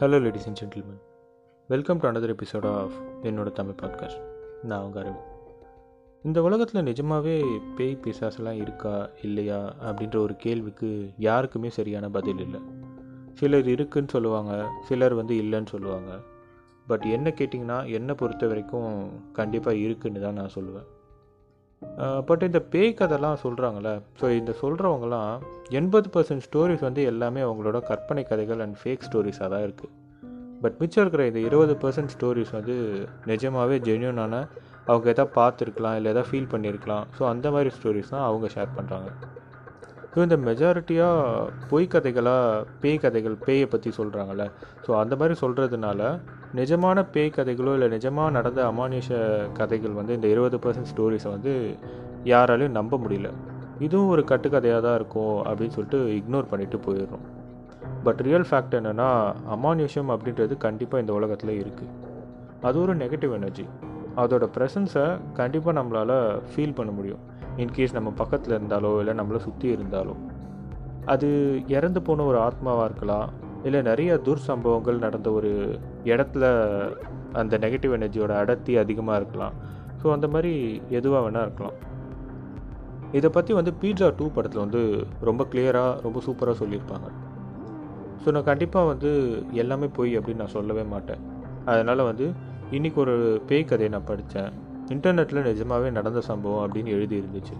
Hello ladies and gentlemen welcome to another episode of என்னோட Tamil podcast நான் அவங்க அறிவு இந்த உலகத்தில் நிஜமாகவே பேய் பிசாசெல்லாம் இருக்கா இல்லையா அப்படின்ற ஒரு கேள்விக்கு யாருக்குமே சரியான பதில் இல்லை. சிலர் இருக்குன்னு சொல்லுவாங்க சிலர் வந்து இல்லைன்னு சொல்லுவாங்க. பட் என்ன கேட்டிங்கன்னா என்னை பொறுத்த வரைக்கும் கண்டிப்பாக இருக்குன்னு தான் நான் சொல்லுவேன். பட் இந்த பேய் கதைலாம் சொல்கிறாங்கள ஸோ இந்த சொல்கிறவங்கலாம் எண்பது பர்சன்ட் ஸ்டோரிஸ் வந்து எல்லாமே அவங்களோட கற்பனை கதைகள் அண்ட் ஃபேக் ஸ்டோரிஸாக தான் இருக்குது பட் மிச்சம் இருக்கிற இந்த இருபது பர்சன்ட் ஸ்டோரிஸ் வந்து நிஜமாகவே ஜென்யூனான அவங்க எதாவது பார்த்துருக்கலாம் இல்லை எதாவது ஃபீல் பண்ணியிருக்கலாம் ஸோ அந்த மாதிரி ஸ்டோரிஸ் தான் அவங்க ஷேர் பண்ணுறாங்க ஸோ இந்த மெஜாரிட்டியாக பொய் கதைகளாக பேய் கதைகள் பேயை பற்றி சொல்கிறாங்கல்ல ஸோ அந்த மாதிரி சொல்கிறதுனால நிஜமான பேய் கதைகளோ இல்லை நிஜமாக நடந்த அமானுஷ கதைகள் வந்து இந்த இருபது பர்சன்ட் ஸ்டோரிஸை வந்து யாராலையும் நம்ப முடியல. இதுவும் ஒரு கட்டுக்கதையாக தான் இருக்கும் அப்படின்னு சொல்லிட்டு இக்னோர் பண்ணிட்டு போயிடுறோம். பட் ரியல் ஃபேக்ட் என்னென்னா அமானுஷம் அப்படின்றது கண்டிப்பாக இந்த உலகத்தில் இருக்குது அது ஒரு நெகட்டிவ் எனர்ஜி அதோட ப்ரெசன்ஸை கண்டிப்பாக நம்மளால் ஃபீல் பண்ண முடியும். இன்கேஸ் நம்ம பக்கத்தில் இருந்தாலோ இல்லை நம்மளை சுற்றி இருந்தாலோ. அது இறந்து போன ஒரு ஆத்மாவாக இருக்கலாம் இல்லை நிறைய துர் சம்பவங்கள் நடந்த ஒரு இடத்துல அந்த நெகட்டிவ் எனர்ஜியோட அடர்த்தி அதிகமாக இருக்கலாம். ஸோ அந்த மாதிரி எதுவாக வேணால் இருக்கலாம். இதை பற்றி வந்து பீட்சா டூ படத்தில் வந்து ரொம்ப கிளியராக ரொம்ப சூப்பராக சொல்லியிருப்பாங்க. ஸோ நான் கண்டிப்பாக வந்து எல்லாமே போய் அப்படின்னு நான் சொல்லவே மாட்டேன். அதனால் வந்து இன்றைக்கி ஒரு பேய் கதையை நான் படித்தேன் இன்டர்நெட்டில் நிஜமாகவே நடந்த சம்பவம் அப்படின்னு எழுதி இருந்துச்சு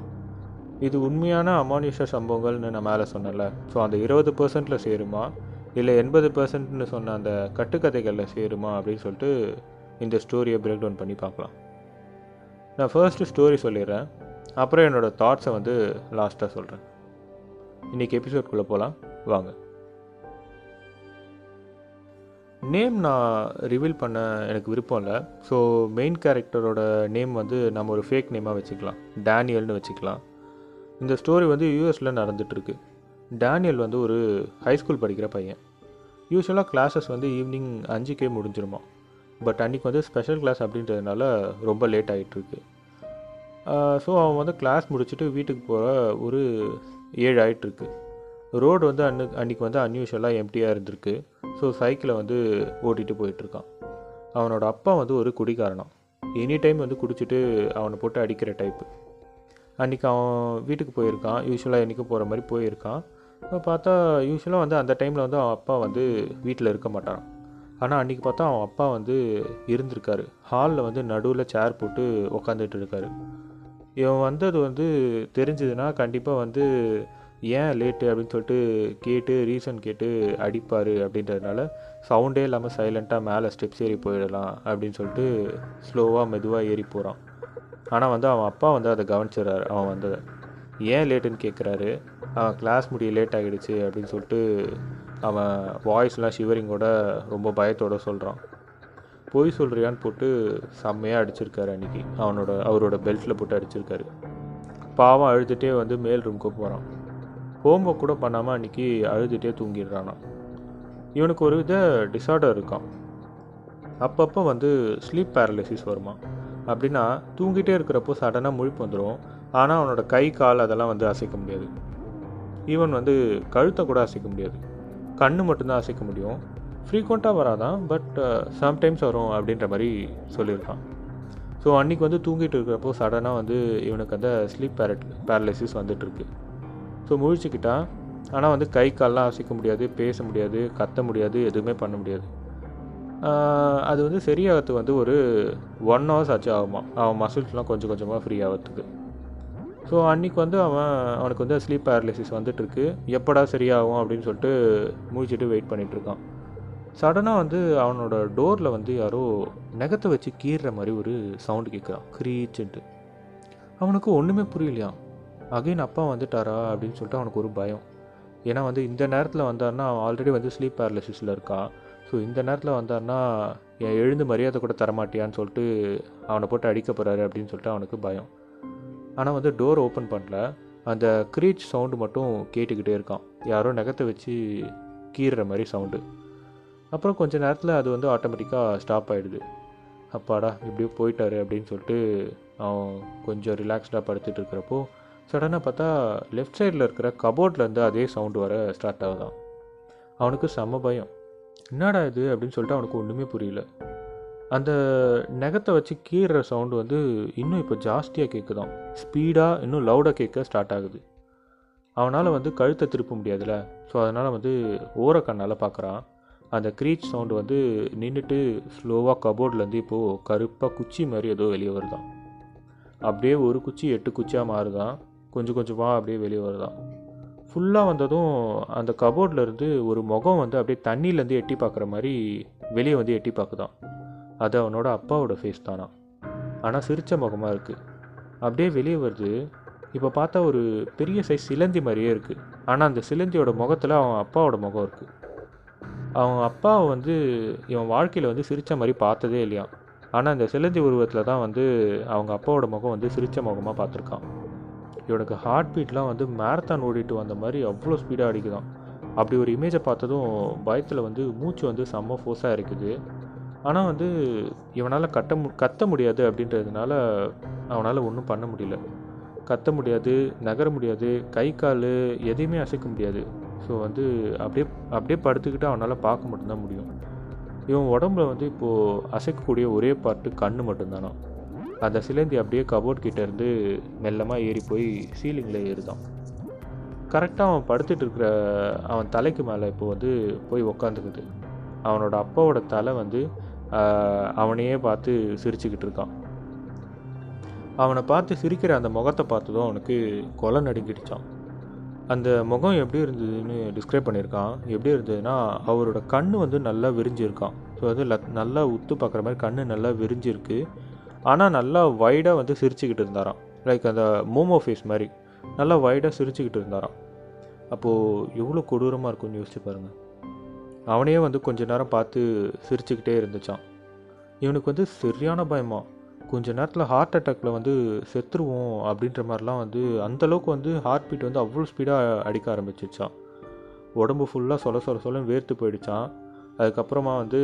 இது உண்மையான அமானுஷ சம்பவங்கள்னு நான் மேலே சொன்னேன்ல. ஸோ அந்த இருபது பர்சன்ட்டில் சேருமா? இல்லை எண்பது பர்சன்ட்னு சொன்ன அந்த கட்டுக்கதைகளில் சேருமா? அப்படின்னு சொல்லிட்டு இந்த ஸ்டோரியை பிரேக் டவுன் பண்ணி பார்க்கலாம். நான் ஃபர்ஸ்ட்டு ஸ்டோரி சொல்லிடுறேன். அப்புறம் என்னோடய தாட்ஸை வந்து லாஸ்ட்டாக சொல்கிறேன் இன்றைக்கி எபிசோட்குள்ளே போகலாம் வாங்க. நேம் நான் ரிவீல் பண்ண எனக்கு விருப்பம் இல்லை. ஸோ மெயின் கேரக்டரோட நேம் வந்து நம்ம ஒரு ஃபேக் நேமாக வச்சுக்கலாம். டேனியல்னு வச்சுக்கலாம். இந்த ஸ்டோரி வந்து யூஎஸில் நடந்துகிட்ருக்கு டேனியல் வந்து ஒரு ஹைஸ்கூல் படிக்கிற பையன். யூஸ்வலாக கிளாஸஸ் வந்து ஈவினிங் அஞ்சுக்கே முடிஞ்சிருமா. பட் அன்றைக்கி வந்து ஸ்பெஷல் கிளாஸ் அப்படின்றதுனால ரொம்ப லேட் ஆகிட்டுருக்கு ஸோ அவன் வந்து கிளாஸ் முடிச்சுட்டு வீட்டுக்கு போகிற ஒரு ஏழு ஆகிட்டுருக்கு ரோடு வந்து அன்னு அன்றைக்கி வந்து அன்யூஷுவலாக எம்டியாக இருந்திருக்கு. ஸோ சைக்கிளை வந்து ஓட்டிகிட்டு போயிட்டுருக்கான். அவனோட அப்பா வந்து ஒரு குடிகாரனாம். எனி டைம் வந்து குடிச்சிட்டு அவனை போட்டு அடிக்கிற டைப்பு அன்றைக்கி அவன் வீட்டுக்கு போயிருக்கான். யூஸ்வலாக என்றைக்கும் போகிற மாதிரி போயிருக்கான். பார்த்தா யூஸ்வலாக வந்து அந்த டைமில் வந்து அவன் அப்பா வந்து வீட்டில் இருக்க மாட்டான் ஆனால் அன்றைக்கி பார்த்தா அவன் அப்பா வந்து இருந்திருக்காரு. ஹாலில் வந்து நடுவில் சேர் போட்டு உக்காந்துட்டு இருக்காரு. இவன் வந்தது வந்து தெரிஞ்சதுன்னா கண்டிப்பாக வந்து ஏன் லேட்டு அப்படின்னு சொல்லிட்டு கேட்டு ரீசன் கேட்டு அடிப்பார் அப்படின்றதுனால சவுண்டே இல்லாமல் சைலண்ட்டாக மேலே ஸ்டெப்ஸ் ஏறி போயிடலாம் அப்படின்னு சொல்லிட்டு ஸ்லோவாக மெதுவாக ஏறி போகிறான் ஆனால் வந்து அவன் அப்பா வந்து அதை கவனிச்சிடறாரு அவன் வந்ததை ஏன் லேட்டுன்னு கேட்குறாரு அவன் கிளாஸ் முடிய லேட் ஆகிடுச்சு அப்படின்னு சொல்லிட்டு அவன் வாய்ஸ்லாம் ஷிவரிங்கோட ரொம்ப பயத்தோடு சொல்கிறான் பொய் சொல்கிறியான்னு போட்டு செம்மையாக அடிச்சிருக்காரு அன்றைக்கி அவனோட அவரோட பெல்ட்டில் போட்டு அடிச்சிருக்காரு. பாவம் அழுதுகிட்டே வந்து மேல் ரூமுக்கு போகிறான் ஹோம் ஒர்க் கூட பண்ணாமல் அன்றைக்கி அழுதுகிட்டே தூங்கிடுறானா. இவனுக்கு ஒரு வித டிசார்டர் இருக்கான் அப்பப்போ வந்து ஸ்லீப் பேரலிசிஸ் வருமா? அப்படின்னா தூங்கிட்டே இருக்கிறப்போ சடனாக முழிப்பு வந்துடும் ஆனால் அவனோட கை கால் அதெல்லாம் வந்து அசைக்க முடியாது. ஈவன் வந்து கழுத்தை கூட அசைக்க முடியாது. கண்ணு மட்டும்தான் அசைக்க முடியும். ஃப்ரீக்வெண்ட்டாக வராதான் பட் சம்டைம்ஸ் uh, வரும் அப்படின்ற மாதிரி சொல்லியிருக்கான். ஸோ அன்றைக்கி வந்து தூங்கிட்டு இருக்கிறப்போ சடனாக வந்து இவனுக்கு அந்த ஸ்லீப் பேரட் பேரலைசிஸ் வந்துட்டுருக்கு ஸோ முழிச்சுக்கிட்டான் ஆனால் வந்து கை கால்லாம் அசைக்க முடியாது பேச முடியாது கத்த முடியாது எதுவுமே பண்ண முடியாது. அது வந்து சரியாகிறதுக்கு வந்து ஒரு ஒன் ஹவர்ஸ் ஆச்சு ஆகுமா? அவன் மசில்ஸ்லாம் கொஞ்சம் கொஞ்சமாக ஃப்ரீ ஆகிறதுக்கு. ஸோ அன்றைக்கி வந்து அவன் அவனுக்கு வந்து ஸ்லீப் பேரலிசிஸ் வந்துட்டுருக்கு. எப்படா சரியாகும் அப்படின்னு சொல்லிட்டு முடிச்சுட்டு வெயிட் பண்ணிகிட்ருக்கான் சடனாக வந்து அவனோட டோரில் வந்து யாரோ நெகத்தை வச்சு கீறுற மாதிரி ஒரு சவுண்டு கேட்குறான். க்ரீச்சுன்ட்டு அவனுக்கு ஒன்றுமே புரியலையாம். அகைன் அப்பா வந்துட்டாரா அப்படின்னு சொல்லிட்டு அவனுக்கு ஒரு பயம். ஏன்னா வந்து இந்த நேரத்தில் வந்தார்னா அவன் ஆல்ரெடி வந்து ஸ்லீப் பேரலிசிஸில் இருக்கான் ஸோ இந்த நேரத்தில் வந்தார்னா என் எழுந்து மரியாதை கூட தரமாட்டியான்னு சொல்லிட்டு அவனை போட்டு அடிக்க போகிறாரு அப்படின்னு சொல்லிட்டு அவனுக்கு பயம். ஆனால் வந்து டோர் ஓப்பன் பண்ணல. அந்த க்ரீச் சவுண்டு மட்டும் கேட்டுக்கிட்டே இருக்கான். யாரோ நகத்தை வச்சு கீறுற மாதிரி சவுண்டு அப்புறம் கொஞ்ச நேரத்தில் அது வந்து ஆட்டோமேட்டிக்காக ஸ்டாப் ஆகிடுது அப்பாடா இப்படியோ போயிட்டாரு அப்படின்னு சொல்லிட்டு அவன் கொஞ்சம் ரிலாக்ஸ்டாக படுத்துட்டு இருக்கிறப்போ சடனாக பார்த்தா லெஃப்ட் சைடில் இருக்கிற கபோர்ட்லேருந்து அதே சவுண்டு வர ஸ்டார்ட் ஆகுதான். அவனுக்கு செம்ம பயம். என்னடா இது? அப்படின்னு சொல்லிட்டு அவனுக்கு ஒன்றுமே புரியல. அந்த நகத்தை வச்சு கீறுற சவுண்டு வந்து இன்னும் இப்போ ஜாஸ்தியாக கேட்குதான் ஸ்பீடாக இன்னும் லவுடாக கேட்க ஸ்டார்ட் ஆகுது. அவனால் வந்து கழுத்தை திருப்ப முடியாதுல்ல ஸோ அதனால் வந்து ஓர கண்ணால் பார்க்குறான் அந்த க்ரீச் சவுண்டு வந்து நின்றுட்டு ஸ்லோவாக கபோர்ட்லேருந்து இப்போது கருப்பாக குச்சி மாதிரி ஏதோ வெளியே வருதான். அப்படியே ஒரு குச்சி எட்டு குச்சியாக மாறுதான். கொஞ்சம் கொஞ்சமாக அப்படியே வெளியே வருதான். ஃபுல்லாக வந்ததும் அந்த கபோர்ட்லேருந்து ஒரு முகம் வந்து அப்படியே தண்ணியிலேருந்து எட்டி பார்க்குற மாதிரி வெளியே வந்து எட்டி பார்க்குதான். அது அவனோட அப்பாவோட ஃபேஸ் தானா? ஆனால் சிரித்த முகமாக இருக்குது அப்படியே வெளியே வருது. இப்போ பார்த்தா ஒரு பெரிய சைஸ் சிலந்தி மாதிரியே இருக்குது ஆனால் அந்த சிலந்தியோட முகத்தில் அவன் அப்பாவோட முகம் இருக்குது அவன் அப்பாவை வந்து இவன் வாழ்க்கையில் வந்து சிரித்த மாதிரி பார்த்ததே இல்லையா ஆனால் அந்த சிலந்தி உருவத்தில் தான் வந்து அவங்க அப்பாவோட முகம் வந்து சிரித்த முகமாக பார்த்துருக்கான். இவனுக்கு ஹார்ட் பீட்லாம் வந்து மேரத்தான் ஓடிட்டு வந்த மாதிரி அவ்வளோ ஸ்பீடாக அடிக்குதான். அப்படி ஒரு இமேஜை பார்த்ததும் பயத்தில் வந்து மூச்சு வந்து செம்ம ஃபோர்ஸாக இருக்குது. ஆனால் வந்து இவனால் கட்ட மு கத்த முடியாது அப்படின்றதுனால அவனால் ஒன்றும் பண்ண முடியல. கத்த முடியாது நகர முடியாது கை கால் எதையுமே அசைக்க முடியாது. ஸோ வந்து அப்படியே அப்படியே படுத்துக்கிட்டு அவனால் பார்க்க மட்டும்தான் முடியும். இவன் உடம்புல வந்து இப்போது அசைக்கக்கூடிய ஒரே பாட்டு கண் மட்டும்தானா அந்த சிலந்தி அப்படியே கபோர்ட் கிட்ட இருந்து மெல்லமாக ஏறி போய் சீலிங்கில் ஏறுதான். கரெக்டாக அவன் படுத்துட்டு இருக்கிற அவன் தலைக்கு மேலே இப்போ வந்து போய் உக்காந்துக்குது. அவனோட அப்பாவோட தலை வந்து ஆஹ், அவனையே பார்த்து சிரிச்சுக்கிட்டு இருக்கான். அவனை பார்த்து சிரிக்கிற அந்த முகத்தை பார்த்ததும் அவனுக்கு கொலை நடுங்கிடுச்சான் அந்த முகம் எப்படி இருந்ததுன்னு டிஸ்கிரைப் பண்ணியிருக்கான். எப்படி இருந்ததுன்னா அவரோட கண்ணு வந்து நல்லா விரிஞ்சிருக்கான். ஸோ வந்து நல்லா உத்து பார்க்குற மாதிரி கண்ணு நல்லா விரிஞ்சிருக்கு. ஆனால் நல்லா வைடாக வந்து சிரிச்சுக்கிட்டு இருந்தாராம். லைக் அந்த மோமோ ஃபேஸ் மாதிரி. நல்லா வைடாக சிரிச்சுக்கிட்டு இருந்தாராம். அப்போது எவ்வளோ கொடூரமாக இருக்கும்னு யோசிச்சு பாருங்கள் அவனையே வந்து கொஞ்ச நேரம் பார்த்து சிரிச்சுக்கிட்டே இருந்துச்சான் இவனுக்கு வந்து சரியான பயமா. கொஞ்ச நேரத்தில் ஹார்ட் அட்டாக்ல வந்து செத்துருவோம் அப்படின்ற மாதிரிலாம் வந்து அந்தளவுக்கு வந்து ஹார்ட் பீட் வந்து அவ்வளோ ஸ்பீடாக அடிக்க ஆரம்பிச்சிச்சான் உடம்பு ஃபுல்லாக சொல சொல சொலன்னு வேர்த்து போயிடுச்சான் அதுக்கப்புறமா வந்து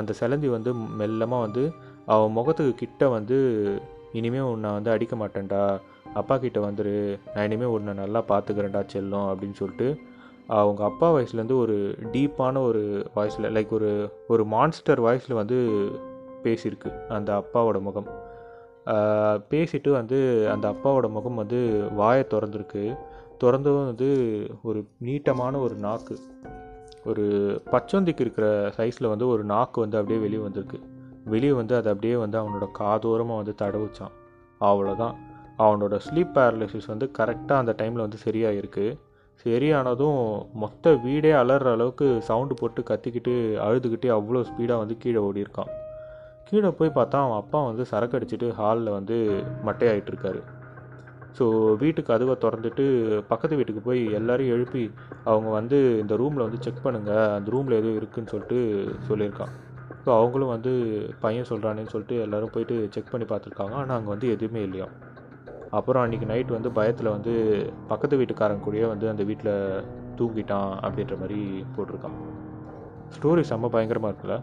அந்த சிலந்தி வந்து மெல்லமாக வந்து அவன் முகத்துக்கு கிட்ட வந்து இனிமேல் உன்னை வந்து அடிக்க மாட்டேன்டா. அப்பா கிட்ட வந்துரு. நான் இனிமேல் உன்னை நல்லா பார்த்துக்கிறேன்டா செல்லம் அப்படின்னு சொல்லிட்டு அவங்க அப்பா வாய்ஸ்லேருந்து ஒரு டீப்பான ஒரு வாய்ஸில் லைக் ஒரு ஒரு மான்ஸ்டர் வாய்ஸில் வந்து பேசியிருக்கு அந்த அப்பாவோட முகம். பேசிட்டு வந்து அந்த அப்பாவோட முகம் வந்து வாயை திறந்துருக்கு. திறந்தும் வந்து ஒரு நீட்டமான ஒரு நாக்கு. ஒரு பச்சொந்திக்கு இருக்கிற சைஸில் வந்து ஒரு நாக்கு வந்து அப்படியே வெளியே வந்திருக்கு. வெளியே வந்து அது அப்படியே வந்து அவனோட காதோரமாக வந்து தடவுச்சான். அவ்வளோதான் அவனோட ஸ்லீப் பேரலிசிஸ் வந்து கரெக்டாக அந்த டைமில் வந்து சரியாயிருக்கு. சரியானதும் மொத்த வீடே அலற அளவுக்கு சவுண்டு போட்டு கத்திக்கிட்டு அழுதுகிட்டே அவ்வளோ ஸ்பீடாக வந்து கீழே ஓடியிருக்கான். கீழே போய் பார்த்தா அவன் அப்பா வந்து சரக்கு அடிச்சிட்டு ஹாலில் வந்து மட்டையாயிட்டு இருக்காரு. ஸோ வீட்டுக்கு கதவை திறந்துட்டு பக்கத்து வீட்டுக்கு போய் எல்லாரையும் எழுப்பி அவங்க வந்து இந்த ரூமில் வந்து செக் பண்ணுங்கள் அந்த ரூமில் எதுவும் இருக்குதுன்னு சொல்லிட்டு சொல்லியிருக்கான். ஸோ அவங்களும் வந்து பையன் சொல்கிறானேன்னு சொல்லிட்டு எல்லோரும் போயிட்டு செக் பண்ணி பார்த்துருக்காங்க. ஆனால் அங்கே வந்து எதுவுமே இல்லையா? அப்புறம் அன்றைக்கி நைட் வந்து பயத்தில் வந்து பக்கத்து வீட்டுக்காரங்க கூடயே வந்து அந்த வீட்டில் தூங்கிட்டான் அப்படின்ற மாதிரி போட்டிருக்கான். ஸ்டோரி செம்ம பயங்கரமாக இருக்குல்ல?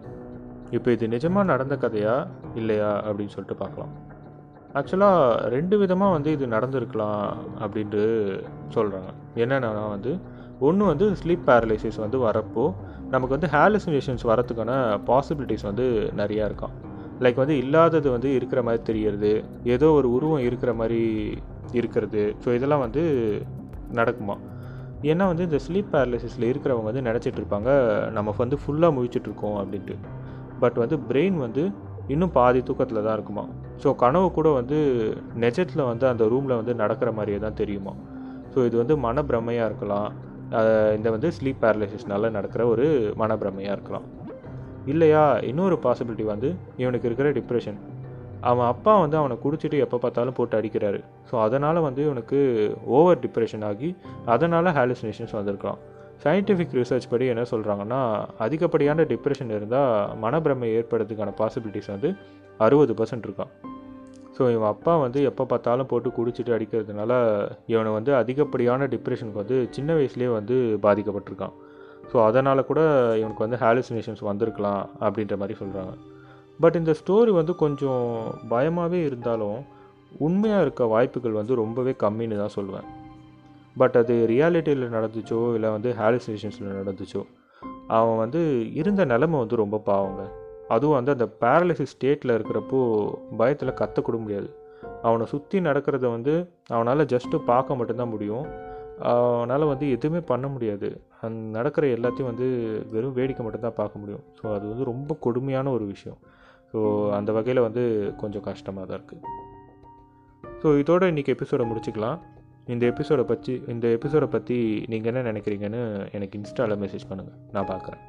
இப்போ இது நிஜமாக நடந்த கதையா? இல்லையா? அப்படின்னு சொல்லிட்டு பார்க்கலாம். ஆக்சுவலாக ரெண்டு விதமாக வந்து இது நடந்திருக்கலாம் அப்படின்ட்டு சொல்கிறாங்க என்னென்னா வந்து ஒன்று வந்து ஸ்லீப் பேரலைசிஸ் வந்து வரப்போ நமக்கு வந்து ஹாலுசினேஷன்ஸ் வரத்துக்கான பாசிபிலிட்டிஸ் வந்து நிறையா இருக்கும். லைக் வந்து இல்லாதது வந்து இருக்கிற மாதிரி தெரியறது ஏதோ ஒரு உருவம் இருக்கிற மாதிரி இருக்கிறது. ஸோ இதெல்லாம் வந்து நடக்குமா? ஏன்னா வந்து இந்த ஸ்லீப் பேரலைசிஸில் இருக்கிறவங்க வந்து நினச்சிட்டு இருப்பாங்க நம்ம வந்து ஃபுல்லாக முழிச்சிட்ருக்கோம் அப்படின்ட்டு. பட் வந்து பிரெயின் வந்து இன்னும் பாதி தூக்கத்தில் தான் இருக்குமா? ஸோ கனவு கூட வந்து நெஜத்தில் வந்து அந்த ரூமில் வந்து நடக்கிற மாதிரியே தான் தெரியுமா? ஸோ இது வந்து மனப்பிரமையாக இருக்கலாம் இந்த வந்து ஸ்லீப் பேரலைசிஸ்னால் நடக்கிற ஒரு மனப்பிரமையாக இருக்கலாம். இல்லையா? இன்னொரு பாசிபிலிட்டி வந்து இவனுக்கு இருக்கிற டிப்ரெஷன் அவன் அப்பா வந்து அவனை குடிச்சிட்டு எப்போ பார்த்தாலும் போட்டு அடிக்கிறாரு. ஸோ அதனால் வந்து இவனுக்கு ஓவர் டிப்ரெஷன் ஆகி அதனால் ஹாலுசினேஷன்ஸ் வந்திருக்கலாம். சயின்டிஃபிக் ரிசர்ச் படி என்ன சொல்கிறாங்கன்னா அதிகப்படியான டிப்ரெஷன் இருந்தால் மனப்பிரமை ஏற்படுறதுக்கான பாசிபிலிட்டிஸ் வந்து அறுபது பர்சன்ட் இருக்கான். ஸோ இவன் அப்பா வந்து எப்போ பார்த்தாலும் போட்டு குடிச்சிட்டு அடிக்கிறதுனால இவனை வந்து அதிகப்படியான டிப்ரெஷனுக்கு வந்து சின்ன வயசுலேயே வந்து பாதிக்கப்பட்டிருக்கான். ஸோ அதனால் கூட இவனுக்கு வந்து ஹாலுசினேஷன்ஸ் வந்திருக்கலாம் அப்படின்ற மாதிரி சொல்கிறாங்க பட் இந்த ஸ்டோரி வந்து கொஞ்சம் பயமாகவே இருந்தாலும் உண்மையாக இருக்க வாய்ப்புகள் வந்து ரொம்பவே கம்மின்னு தான் சொல்லுவேன் பட் அது ரியாலிட்டியில் நடந்துச்சோ இல்லை வந்து ஹாலுசினேஷன்ஸில் நடந்துச்சோ அவன் வந்து இருந்த நிலமை வந்து ரொம்ப பாவங்க. அதுவும் வந்து அந்த பேரலிசிஸ் ஸ்டேட்டில் இருக்கிறப்போ பயத்தில் கத்தக்கூட முடியாது. அவனை சுற்றி நடக்கிறத வந்து அவனால் ஜஸ்ட்டு பார்க்க மட்டும்தான் முடியும். அவனால் வந்து எதுவுமே பண்ண முடியாது. அந்த நடக்கிற எல்லாத்தையும் வந்து வெறும் வேடிக்கை மட்டும்தான் பார்க்க முடியும். ஸோ அது வந்து ரொம்ப கொடுமையான ஒரு விஷயம். ஸோ அந்த வகையில் வந்து கொஞ்சம் கஷ்டமாக தான் இருக்குது ஸோ இதோட இன்றைக்கி எபிசோடை முடிச்சுக்கலாம். இந்த எபிசோடை பற்றி இந்த எபிசோடை பற்றி நீங்கள் என்ன நினைக்கிறீங்கன்னு எனக்கு இன்ஸ்டாவில் மெசேஜ் பண்ணுங்கள் நான் பார்க்குறேன்.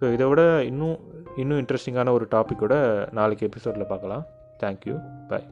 ஸோ இதை விட இன்னும் இன்னும் இன்ட்ரெஸ்டிங்கான ஒரு டாப்பிக்கோட நாளைக்கு எபிசோடில் பார்க்கலாம். Thank you bye